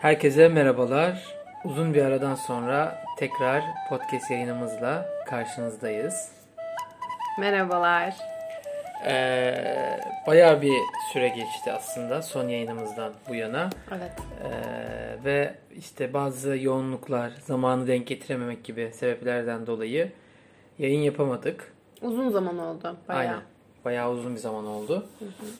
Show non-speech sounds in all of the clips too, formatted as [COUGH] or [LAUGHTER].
Herkese merhabalar. Uzun bir aradan sonra tekrar podcast yayınımızla karşınızdayız. Merhabalar. Ee, bayağı bir süre geçti aslında son yayınımızdan bu yana. Evet. Ee, ve işte bazı yoğunluklar, zamanı denk getirememek gibi sebeplerden dolayı yayın yapamadık. Uzun zaman oldu. Bayağı. Aynen. Bayağı uzun bir zaman oldu.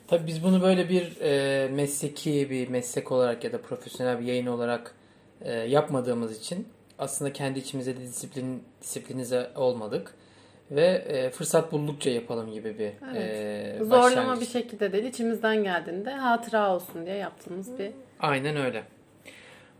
Tabii biz bunu böyle bir e, mesleki bir meslek olarak ya da profesyonel bir yayın olarak e, yapmadığımız için aslında kendi içimize de disiplin disiplinize olmadık ve e, fırsat buldukça yapalım gibi bir e, Zorlama başlangıç. bir şekilde değil. içimizden geldiğinde hatıra olsun diye yaptığımız bir Aynen öyle.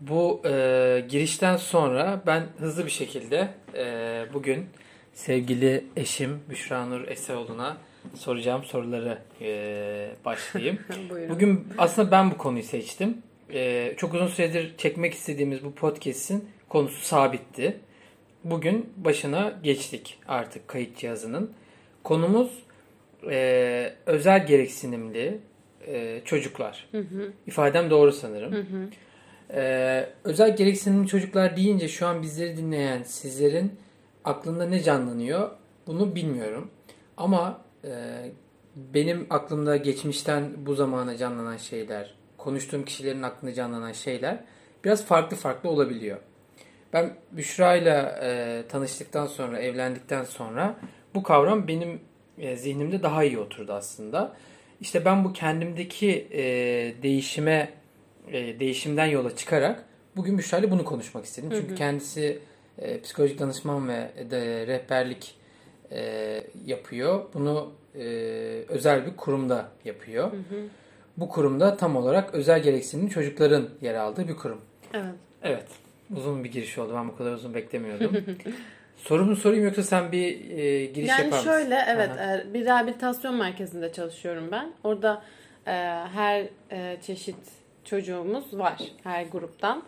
Bu e, girişten sonra ben hızlı bir şekilde e, bugün sevgili eşim Büşra Nur Eseoğlu'na soracağım soruları e, başlayayım. [LAUGHS] Bugün aslında ben bu konuyu seçtim. E, çok uzun süredir çekmek istediğimiz bu podcast'in konusu sabitti. Bugün başına geçtik artık kayıt cihazının. Konumuz e, özel gereksinimli e, çocuklar. İfadem doğru sanırım. Ee, özel gereksinimli çocuklar deyince şu an bizleri dinleyen sizlerin aklında ne canlanıyor bunu bilmiyorum. Ama e, benim aklımda geçmişten bu zamana canlanan şeyler, konuştuğum kişilerin aklında canlanan şeyler biraz farklı farklı olabiliyor. Ben Büşra ile e, tanıştıktan sonra, evlendikten sonra bu kavram benim e, zihnimde daha iyi oturdu aslında. İşte ben bu kendimdeki e, değişime, e, değişimden yola çıkarak bugün Büşra ile bunu konuşmak istedim. Çünkü kendisi e, psikolojik danışman ve de rehberlik e, yapıyor. Bunu e, özel bir kurumda yapıyor. Bu kurumda tam olarak özel gereksinimli çocukların yer aldığı bir kurum. Evet. Evet. Uzun bir giriş oldu. Ben bu kadar uzun beklemiyordum. [LAUGHS] Sorumu sorayım yoksa sen bir e, giriş Yani yapar mısın? şöyle evet Aha. e, bir rehabilitasyon merkezinde çalışıyorum ben. Orada e, her e, çeşit çocuğumuz var her gruptan.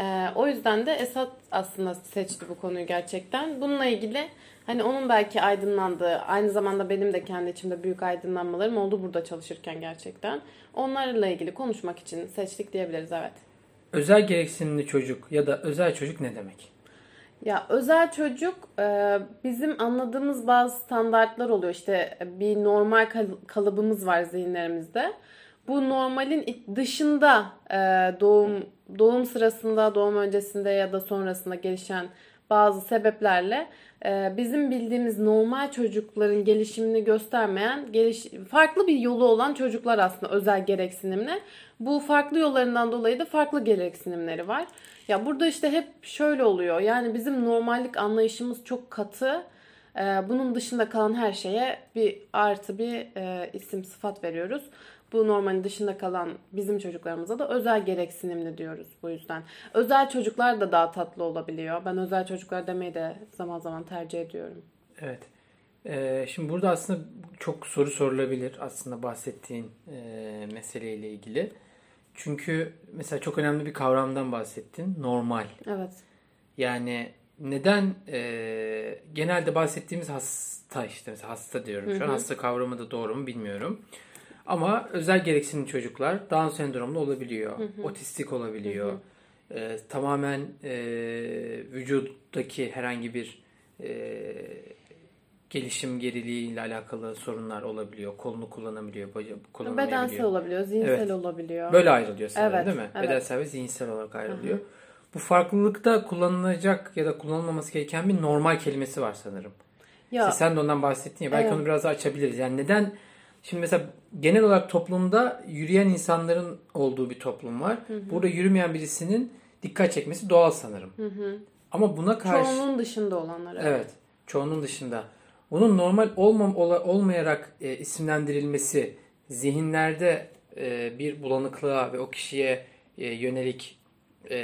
E, o yüzden de Esat aslında seçti bu konuyu gerçekten. Bununla ilgili hani onun belki aydınlandığı, aynı zamanda benim de kendi içimde büyük aydınlanmalarım oldu burada çalışırken gerçekten. Onlarla ilgili konuşmak için seçtik diyebiliriz evet. Özel gereksinimli çocuk ya da özel çocuk ne demek? Ya özel çocuk e, bizim anladığımız bazı standartlar oluyor. İşte bir normal kal- kalıbımız var zihinlerimizde. Bu normalin dışında e, doğum doğum sırasında, doğum öncesinde ya da sonrasında gelişen bazı sebeplerle bizim bildiğimiz normal çocukların gelişimini göstermeyen, geliş, farklı bir yolu olan çocuklar aslında özel gereksinimli. Bu farklı yollarından dolayı da farklı gereksinimleri var. Ya burada işte hep şöyle oluyor. Yani bizim normallik anlayışımız çok katı. Ee, bunun dışında kalan her şeye bir artı bir e, isim sıfat veriyoruz. Bu normalin dışında kalan bizim çocuklarımıza da özel gereksinimli diyoruz bu yüzden. Özel çocuklar da daha tatlı olabiliyor. Ben özel çocuklar demeyi de zaman zaman tercih ediyorum. Evet. Ee, şimdi burada aslında çok soru sorulabilir aslında bahsettiğin e, meseleyle ilgili. Çünkü mesela çok önemli bir kavramdan bahsettin. Normal. Evet. Yani neden e, genelde bahsettiğimiz hasta işte mesela hasta diyorum şu an hasta kavramı da doğru mu bilmiyorum. Ama özel gereksinimli çocuklar Down sendromlu olabiliyor, otistik olabiliyor. E, tamamen e, vücuttaki herhangi bir e, gelişim geriliği ile alakalı sorunlar olabiliyor. Kolunu kullanabiliyor, bacağı kullanamayabiliyor. Bedensel olabiliyor, zihinsel Evet. olabiliyor. Böyle ayrılıyor sanırım Evet, değil mi? evet. Bedensel ve zihinsel olarak ayrılıyor. Bu farklılıkta kullanılacak ya da kullanılmaması gereken bir normal kelimesi var sanırım. Ya, İşte sen de ondan bahsettin ya. Belki Evet. onu biraz açabiliriz. Yani neden şimdi mesela genel olarak toplumda yürüyen insanların olduğu bir toplum var. Burada yürümeyen birisinin dikkat çekmesi doğal sanırım. Ama buna karşı çoğunluğun dışında olanlar. Evet. Çoğunun dışında. Onun normal olmam ola- olmayarak e, isimlendirilmesi zihinlerde e, bir bulanıklığa ve o kişiye e, yönelik e,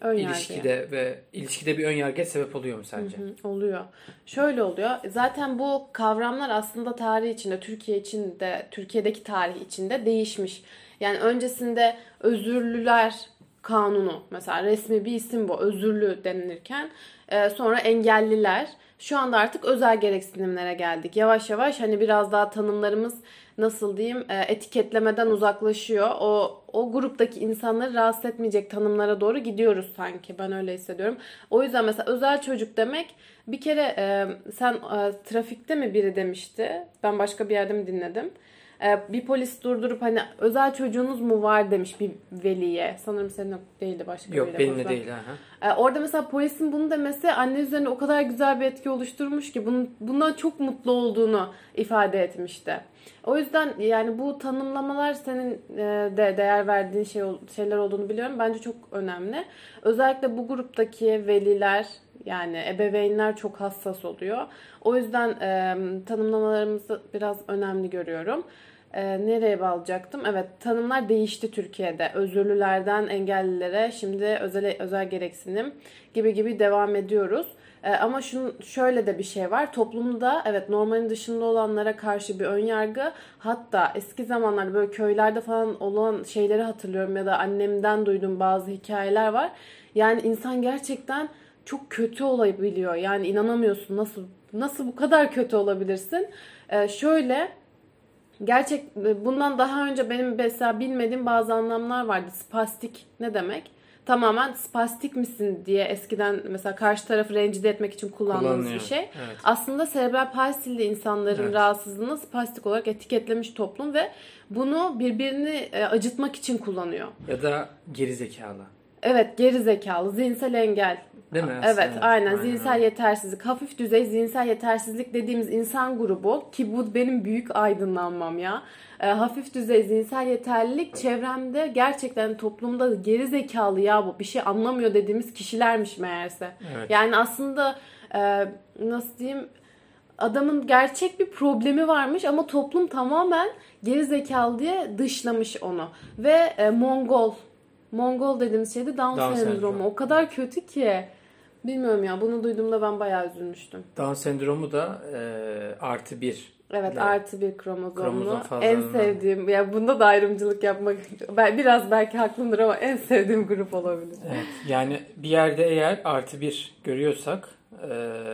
Önyargıya. ilişkide ve ilişkide bir ön yargıya sebep oluyor mu sence? Hı, Oluyor. Şöyle oluyor. Zaten bu kavramlar aslında tarih içinde, Türkiye içinde, Türkiye'deki tarih içinde değişmiş. Yani öncesinde özürlüler kanunu mesela resmi bir isim bu özürlü denilirken e, sonra engelliler şu anda artık özel gereksinimlere geldik. Yavaş yavaş hani biraz daha tanımlarımız nasıl diyeyim e, etiketlemeden uzaklaşıyor. O o gruptaki insanları rahatsız etmeyecek tanımlara doğru gidiyoruz sanki. Ben öyle hissediyorum. O yüzden mesela özel çocuk demek bir kere e, sen trafikte mi biri demişti. Ben başka bir yerde mi dinledim? E, bir polis durdurup hani özel çocuğunuz mu var demiş bir veliye. Sanırım senin değildi başka Yok biriyle benimle konuşulan. değil. Aha. E, orada mesela polisin bunu demesi anne üzerine o kadar güzel bir etki oluşturmuş ki bunun, bundan çok mutlu olduğunu ifade etmişti. O yüzden yani bu tanımlamalar senin e, de değer verdiğin şey şeyler olduğunu biliyorum. Bence çok önemli. Özellikle bu gruptaki veliler yani ebeveynler çok hassas oluyor. O yüzden e, tanımlamalarımızı biraz önemli görüyorum. E, nereye bağlayacaktım? Evet tanımlar değişti Türkiye'de. Özürlülerden engellilere şimdi özel özel gereksinim gibi gibi devam ediyoruz. E, ama şunun şöyle de bir şey var. Toplumda evet normalin dışında olanlara karşı bir ön yargı hatta eski zamanlarda böyle köylerde falan olan şeyleri hatırlıyorum ya da annemden duyduğum bazı hikayeler var. Yani insan gerçekten çok kötü olabiliyor. Yani inanamıyorsun nasıl nasıl bu kadar kötü olabilirsin? E, şöyle Gerçek bundan daha önce benim mesela bilmediğim bazı anlamlar vardı. Spastik ne demek? Tamamen spastik misin diye eskiden mesela karşı tarafı rencide etmek için kullandığımız bir şey. Evet. Aslında serebral palsili insanların Evet. rahatsızlığını spastik olarak etiketlemiş toplum ve bunu birbirini e, acıtmak için kullanıyor. Ya da geri zekalı. Evet geri zekalı, zihinsel engel. Değil mi? Evet, Aslında aynen öyle. zihinsel yetersizlik, hafif düzey zihinsel yetersizlik dediğimiz insan grubu ki bu benim büyük aydınlanmam ya. E, hafif düzey zihinsel yeterlilik çevremde gerçekten toplumda geri zekalı ya bu bir şey anlamıyor dediğimiz kişilermiş meğerse. Evet. Yani aslında e, nasıl diyeyim adamın gerçek bir problemi varmış ama toplum tamamen geri zekalı diye dışlamış onu. Ve e, Mongol Mongol dediğimiz şey de Down, Down sendromu. sendromu. O kadar kötü ki. Bilmiyorum ya bunu duyduğumda ben bayağı üzülmüştüm. Down sendromu da e, artı bir. Evet Evet. artı bir kromozomlu. Kromozom en sevdiğim ya bunda da ayrımcılık yapmak ben biraz belki haklımdır ama en sevdiğim grup olabilir. Evet. Yani bir yerde eğer artı bir görüyorsak e,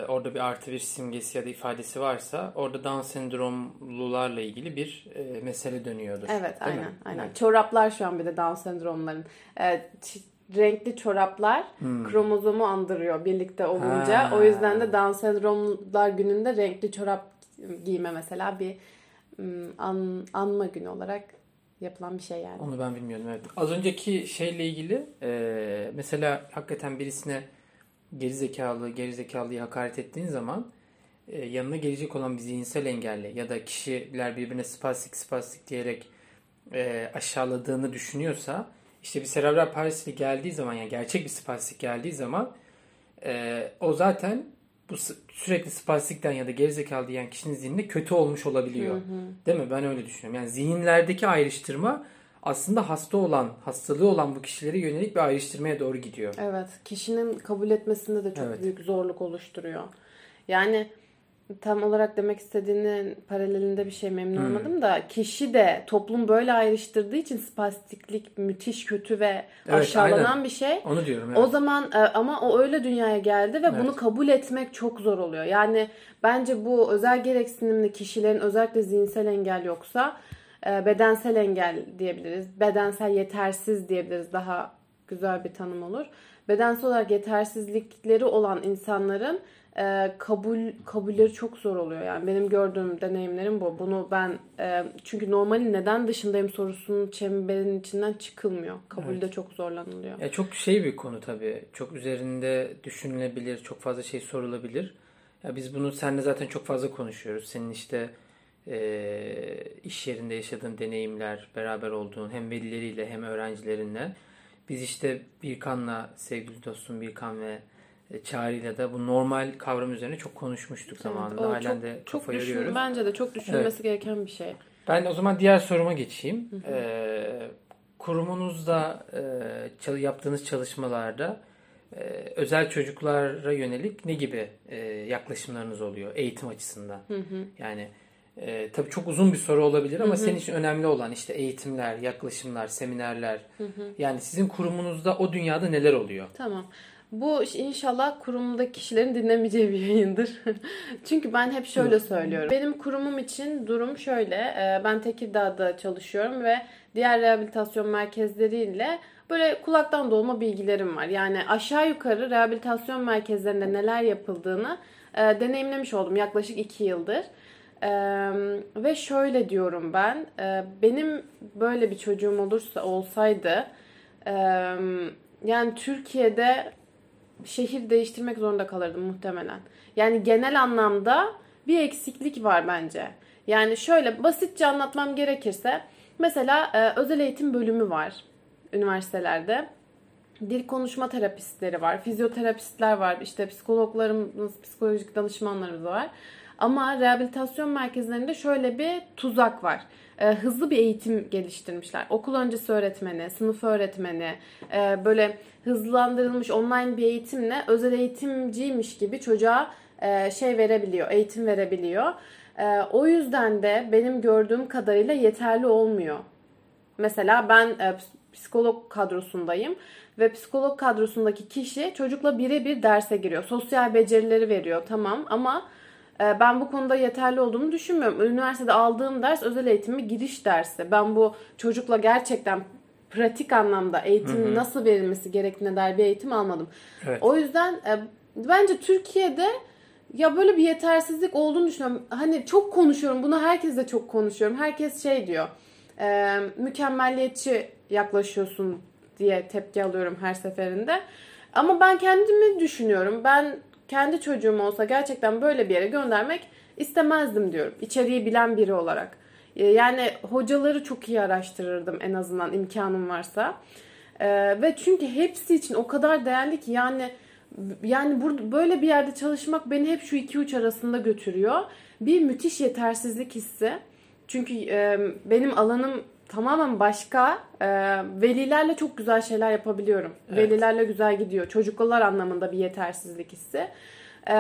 orada bir artı bir simgesi ya da ifadesi varsa orada Down sendromlularla ilgili bir e, mesele dönüyordur. Evet aynen mi? aynen. Evet. Çoraplar şu an bir de Down sendromların. Ç- renkli çoraplar kromozomu andırıyor birlikte olunca. Hmm. Ha. O yüzden de Down sendromlar gününde renkli çorap giyme mesela bir ım, an, anma günü olarak yapılan bir şey yani. Onu ben bilmiyordum. Evet. Az önceki şeyle ilgili e, mesela hakikaten birisine gerizekalı, gerizekalıyı hakaret ettiğin zaman e, yanına gelecek olan bir zihinsel engelli ya da kişiler birbirine spastik spastik diyerek e, aşağıladığını düşünüyorsa işte bir serebral palsili geldiği zaman yani gerçek bir spastik geldiği zaman e, o zaten bu sürekli spastikten ya da gerizekalı diyen kişinin zihninde kötü olmuş olabiliyor. Değil mi? Ben öyle düşünüyorum. Yani zihinlerdeki ayrıştırma aslında hasta olan, hastalığı olan bu kişilere yönelik bir ayrıştırmaya doğru gidiyor. Evet, kişinin kabul etmesinde de çok Evet. büyük zorluk oluşturuyor. Yani tam olarak demek istediğinin paralelinde bir şey memnun Hmm. olmadım da kişi de toplum böyle ayrıştırdığı için spastiklik müthiş kötü ve Evet, aşağılanan aynen. bir şey. Onu diyorum. Evet. O zaman e, ama o öyle dünyaya geldi ve Evet. bunu kabul etmek çok zor oluyor. Yani bence bu özel gereksinimli kişilerin özellikle zihinsel engel yoksa e, bedensel engel diyebiliriz. Bedensel yetersiz diyebiliriz. Daha güzel bir tanım olur. Bedensel olarak yetersizlikleri olan insanların e, kabul kabulleri çok zor oluyor. Yani benim gördüğüm deneyimlerim bu. Bunu ben e, çünkü normalin neden dışındayım sorusunun çemberin içinden çıkılmıyor. Kabulde çok zorlanılıyor. Ya çok şey bir konu tabii. Çok üzerinde düşünülebilir, çok fazla şey sorulabilir. Ya biz bunu seninle zaten çok fazla konuşuyoruz. Senin işte eee, iş yerinde yaşadığın deneyimler, beraber olduğun hem velileriyle hem öğrencilerinle. Biz işte Birkan'la, sevgili dostum Birkan ve e, Çağrı'yla da bu normal kavram üzerine çok konuşmuştuk zamanında. o Halen çok, de çok düşün, bence de çok düşünülmesi gereken bir şey. Ben o zaman diğer soruma geçeyim. Ee, kurumunuzda e, yaptığınız çalışmalarda e, özel çocuklara yönelik ne gibi e, yaklaşımlarınız oluyor eğitim açısından? Yani E, tabii çok uzun bir soru olabilir ama senin için önemli olan işte eğitimler, yaklaşımlar, seminerler. Yani sizin kurumunuzda o dünyada neler oluyor? Tamam. Bu inşallah kurumdaki kişilerin dinlemeyeceği bir yayındır. [LAUGHS] Çünkü ben hep şöyle söylüyorum. Benim kurumum için durum şöyle. Ee, ben Tekirdağ'da çalışıyorum ve diğer rehabilitasyon merkezleriyle böyle kulaktan dolma bilgilerim var. Yani aşağı yukarı rehabilitasyon merkezlerinde neler yapıldığını e, deneyimlemiş oldum yaklaşık iki yıldır. Ee, ve şöyle diyorum ben, e, benim böyle bir çocuğum olursa olsaydı, e, yani Türkiye'de şehir değiştirmek zorunda kalırdım muhtemelen. Yani genel anlamda bir eksiklik var bence. Yani şöyle basitçe anlatmam gerekirse mesela e, özel eğitim bölümü var üniversitelerde. Dil konuşma terapistleri var, fizyoterapistler var, işte psikologlarımız, psikolojik danışmanlarımız var. Ama rehabilitasyon merkezlerinde şöyle bir tuzak var. E, hızlı bir eğitim geliştirmişler. Okul öncesi öğretmeni, sınıf öğretmeni, e, böyle hızlandırılmış online bir eğitimle özel eğitimciymiş gibi çocuğa e, şey verebiliyor, eğitim verebiliyor. E, o yüzden de benim gördüğüm kadarıyla yeterli olmuyor. Mesela ben e, psikolog kadrosundayım ve psikolog kadrosundaki kişi çocukla birebir derse giriyor. Sosyal becerileri veriyor tamam ama ben bu konuda yeterli olduğumu düşünmüyorum. Üniversitede aldığım ders özel eğitimi giriş dersi. Ben bu çocukla gerçekten pratik anlamda eğitim nasıl verilmesi gerektiğine dair bir eğitim almadım. Evet. O yüzden e, bence Türkiye'de ya böyle bir yetersizlik olduğunu düşünüyorum. Hani çok konuşuyorum. Bunu herkesle çok konuşuyorum. Herkes şey diyor. E, mükemmelliyetçi yaklaşıyorsun diye tepki alıyorum her seferinde. Ama ben kendimi düşünüyorum. Ben kendi çocuğum olsa gerçekten böyle bir yere göndermek istemezdim diyorum. İçeriği bilen biri olarak. Ee, yani hocaları çok iyi araştırırdım en azından imkanım varsa. Ee, ve çünkü hepsi için o kadar değerli ki yani yani burada böyle bir yerde çalışmak beni hep şu iki uç arasında götürüyor. Bir müthiş yetersizlik hissi. Çünkü e, benim alanım tamamen başka. E, velilerle çok güzel şeyler yapabiliyorum. Evet. Velilerle güzel gidiyor. Çocuklar anlamında bir yetersizlik hissi. E,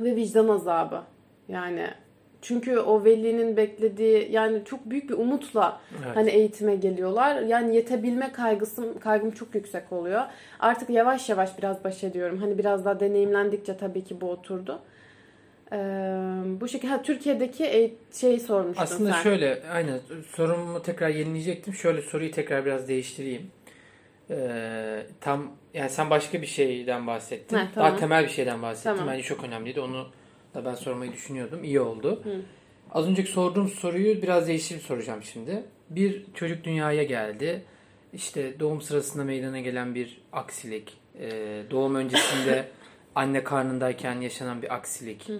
ve vicdan azabı. Yani çünkü o velinin beklediği yani çok büyük bir umutla Evet. hani eğitime geliyorlar. Yani yetebilme kaygısı kaygım çok yüksek oluyor. Artık yavaş yavaş biraz baş ediyorum. Hani biraz daha deneyimlendikçe tabii ki bu oturdu. Ee, bu şekilde ha, Türkiye'deki şeyi sormuştun Aslında sen. şöyle, aynen sorumu tekrar yenileyecektim. Şöyle soruyu tekrar biraz değiştireyim. Ee, tam yani sen başka bir şeyden bahsettin. Ha, tamam. Daha temel bir şeyden bahsettin. Tamam. Bence çok önemliydi. Onu da ben sormayı düşünüyordum. İyi oldu. Az önceki sorduğum soruyu biraz değiştirip soracağım şimdi. Bir çocuk dünyaya geldi. İşte doğum sırasında meydana gelen bir aksilik, e, doğum öncesinde [LAUGHS] anne karnındayken yaşanan bir aksilik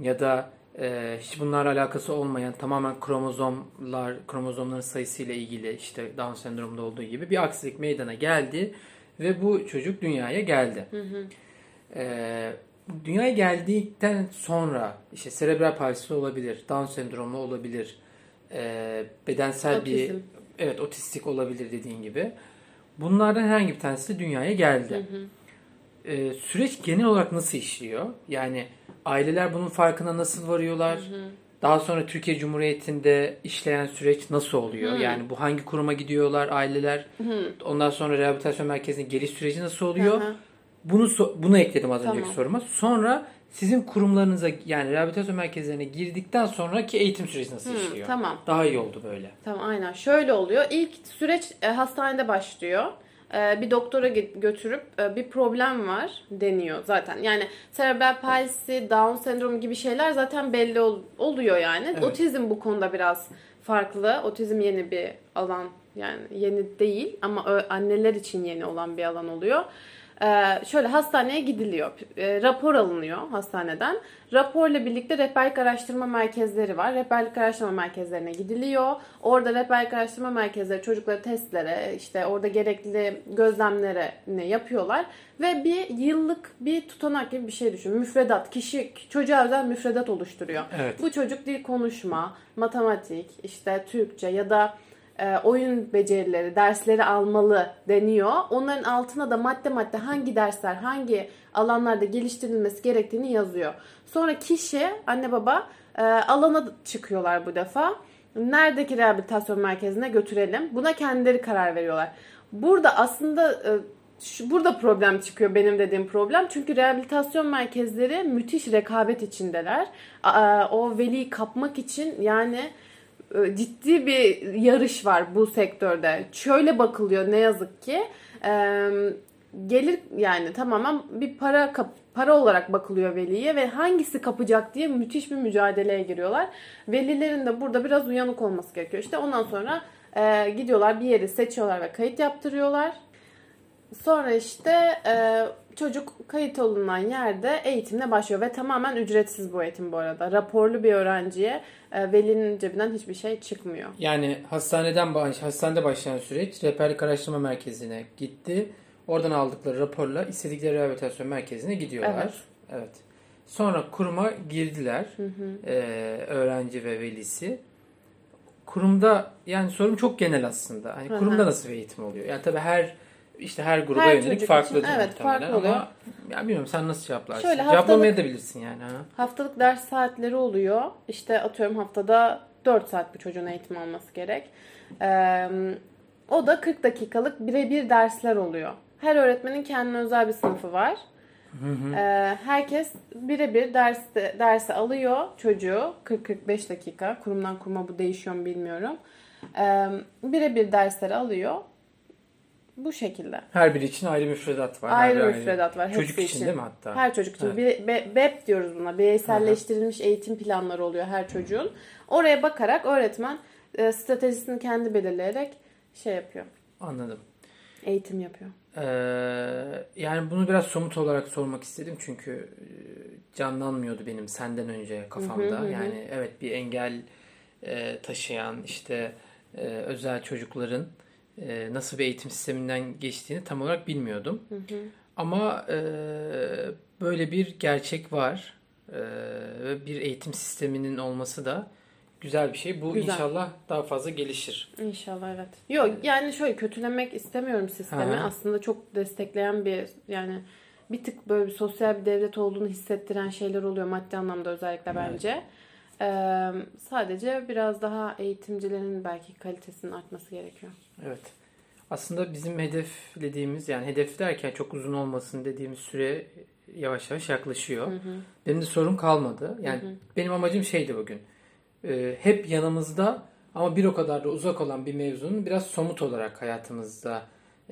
ya da e, hiç bunlarla alakası olmayan tamamen kromozomlar, kromozomların sayısıyla ilgili işte Down sendromunda olduğu gibi bir aksilik meydana geldi ve bu çocuk dünyaya geldi. E, dünyaya geldikten sonra işte serebral palsisi olabilir, Down sendromu olabilir, e, bedensel Otizm. bir evet otistik olabilir dediğin gibi. Bunlardan herhangi bir tanesi dünyaya geldi. E, süreç genel olarak nasıl işliyor? Yani aileler bunun farkına nasıl varıyorlar? Daha sonra Türkiye Cumhuriyeti'nde işleyen süreç nasıl oluyor? Yani bu hangi kuruma gidiyorlar aileler? Ondan sonra rehabilitasyon merkezine geliş süreci nasıl oluyor? Hı hı. Bunu so- bunu ekledim az önceki Tamam. soruma. Sonra sizin kurumlarınıza yani rehabilitasyon merkezlerine girdikten sonraki eğitim süreci nasıl işliyor? tamam. Daha iyi oldu böyle. Tamam aynen. Şöyle oluyor. İlk süreç e, hastanede başlıyor. E, bir doktora gö- götürüp e, bir problem var deniyor zaten. Yani serebral palsi, Down sendromu gibi şeyler zaten belli ol- oluyor yani. Evet. Otizm bu konuda biraz farklı. Otizm yeni bir alan yani yeni değil ama anneler için yeni olan bir alan oluyor. Ee, şöyle hastaneye gidiliyor. E, rapor alınıyor hastaneden. Raporla birlikte rehberlik araştırma merkezleri var. Rehberlik araştırma merkezlerine gidiliyor. Orada rehberlik araştırma merkezleri çocukları testlere, işte orada gerekli gözlemlere ne yapıyorlar ve bir yıllık bir tutanak gibi bir şey düşün. Müfredat, kişi çocuğa özel müfredat oluşturuyor. Evet. Bu çocuk dil konuşma, matematik, işte Türkçe ya da oyun becerileri, dersleri almalı deniyor. Onların altına da madde madde hangi dersler, hangi alanlarda geliştirilmesi gerektiğini yazıyor. Sonra kişi, anne baba e, e, alana çıkıyorlar bu defa. Neredeki rehabilitasyon merkezine götürelim. Buna kendileri karar veriyorlar. Burada aslında e, burada problem çıkıyor benim dediğim problem. Çünkü rehabilitasyon merkezleri müthiş rekabet içindeler. O veliyi kapmak için yani e, ciddi bir yarış var bu sektörde. Şöyle bakılıyor ne yazık ki. E, gelir yani tamamen bir para kap, para olarak bakılıyor veliye ve hangisi kapacak diye müthiş bir mücadeleye giriyorlar. Velilerin de burada biraz uyanık olması gerekiyor. İşte ondan sonra e, gidiyorlar bir yeri seçiyorlar ve kayıt yaptırıyorlar. Sonra işte e, çocuk kayıt olunan yerde eğitimine başlıyor ve tamamen ücretsiz bu eğitim bu arada. Raporlu bir öğrenciye e, velinin cebinden hiçbir şey çıkmıyor. Yani hastaneden baş, hastanede başlayan süreç rehberlik araştırma merkezine gitti. Oradan aldıkları raporla istedikleri rehabilitasyon merkezine gidiyorlar. Evet. Evet. Sonra kuruma girdiler. Ee, öğrenci ve velisi. Kurumda yani sorum çok genel aslında. Hani Hı hı. kurumda nasıl bir eğitim oluyor? Yani tabii her işte her gruba Her yönelik için, evet, farklı oluyor. ama ya bilmiyorum sen nasıl cevaplarsın? Şöyle haftalık- Cevaplamayabilirsin yani. Ha? Haftalık ders saatleri oluyor. İşte atıyorum haftada 4 saat bir çocuğun eğitim alması gerek. Ee, o da 40 dakikalık birebir dersler oluyor. Her öğretmenin kendine özel bir sınıfı var. Ee, herkes birebir ders dersi alıyor çocuğu 40-45 dakika. Kurumdan kuruma bu değişiyor mu bilmiyorum. Ee, birebir dersleri alıyor. Bu şekilde. Her biri için ayrı müfredat var. Ayrı biri müfredat var. Çocuk hepsi için değil mi hatta? Her çocuk için. Evet. Bir, be- BEP diyoruz buna. Bireyselleştirilmiş eğitim planları oluyor her çocuğun. Oraya bakarak öğretmen e, stratejisini kendi belirleyerek şey yapıyor. Anladım. Eğitim yapıyor. Ee, yani bunu biraz somut olarak sormak istedim çünkü e, canlanmıyordu benim senden önce kafamda. Hı hı hı. Yani evet bir engel e, taşıyan işte e, özel çocukların e, nasıl bir eğitim sisteminden geçtiğini tam olarak bilmiyordum. Ama e, böyle bir gerçek var E, ve bir eğitim sisteminin olması da güzel bir şey. Bu Güzel. inşallah daha fazla gelişir. İnşallah evet. Yok yani şöyle kötülemek istemiyorum sistemi. Hı hı. Aslında çok destekleyen bir yani bir tık böyle bir sosyal bir devlet olduğunu hissettiren şeyler oluyor maddi anlamda özellikle bence. Ee, sadece biraz daha eğitimcilerin belki kalitesinin artması gerekiyor. Evet. Aslında bizim hedeflediğimiz yani hedef derken çok uzun olmasın dediğimiz süre yavaş yavaş yaklaşıyor. Benim de sorun kalmadı. Yani benim amacım şeydi bugün. Ee, hep yanımızda ama bir o kadar da uzak olan bir mevzunun biraz somut olarak hayatımızda e,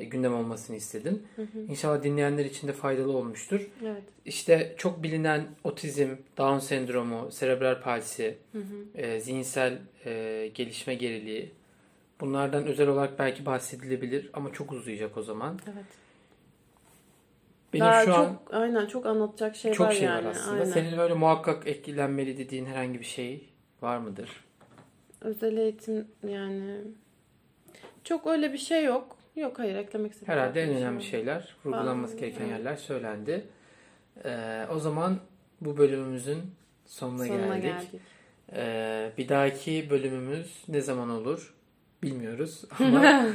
gündem olmasını istedim. İnşallah dinleyenler için de faydalı olmuştur. Evet. İşte çok bilinen otizm, Down sendromu, serebral palsi, e, zihinsel e, gelişme geriliği bunlardan özel olarak belki bahsedilebilir ama çok uzayacak o zaman. Evet. Benim Daha şu çok an aynen çok anlatacak şey çok şey yani. var aslında. Aynen. Senin böyle muhakkak etkilenmeli dediğin herhangi bir şey var mıdır? Özel eğitim yani çok öyle bir şey yok. Yok hayır eklemek istediğim Herhalde en şey önemli şeyler, vurgulanması gereken evet. yerler söylendi. Ee, o zaman bu bölümümüzün sonuna, Sonuna geldik. geldik. Ee, bir dahaki bölümümüz ne zaman olur bilmiyoruz [LAUGHS] ama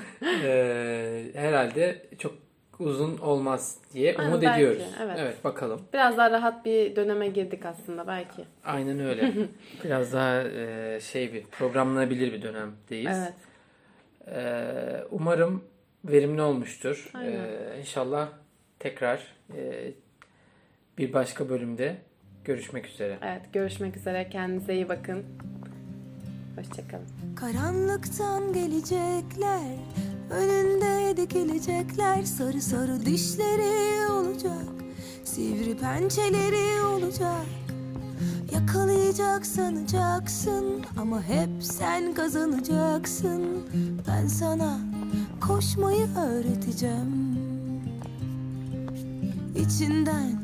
e, herhalde çok uzun olmaz diye Ha, umut belki, ediyoruz. evet. bakalım. Biraz daha rahat bir döneme girdik aslında belki. Aynen [LAUGHS] öyle. Biraz daha e, şey bir programlanabilir bir dönemdeyiz. Evet. Ee, umarım verimli olmuştur. Ee, inşallah tekrar e, bir başka bölümde görüşmek üzere. Evet görüşmek üzere. Kendinize iyi bakın. Hoşçakalın. Karanlıktan gelecekler Önünde dikilecekler Sarı sarı dişleri olacak Sivri pençeleri olacak Yakalayacak sanacaksın Ama hep sen kazanacaksın Ben sana koşmayı öğreteceğim İçinden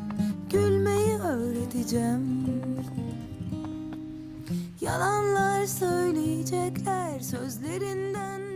gülmeyi öğreteceğim Yalanlar söyleyecekler, sözlerinden.